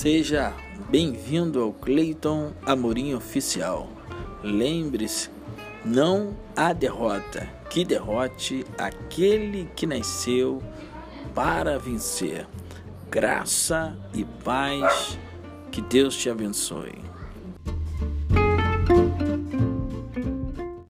Seja bem-vindo ao Cleiton Amorim Oficial. Lembre-se, não há derrota que derrote aquele que nasceu para vencer. Graça e paz, que Deus te abençoe.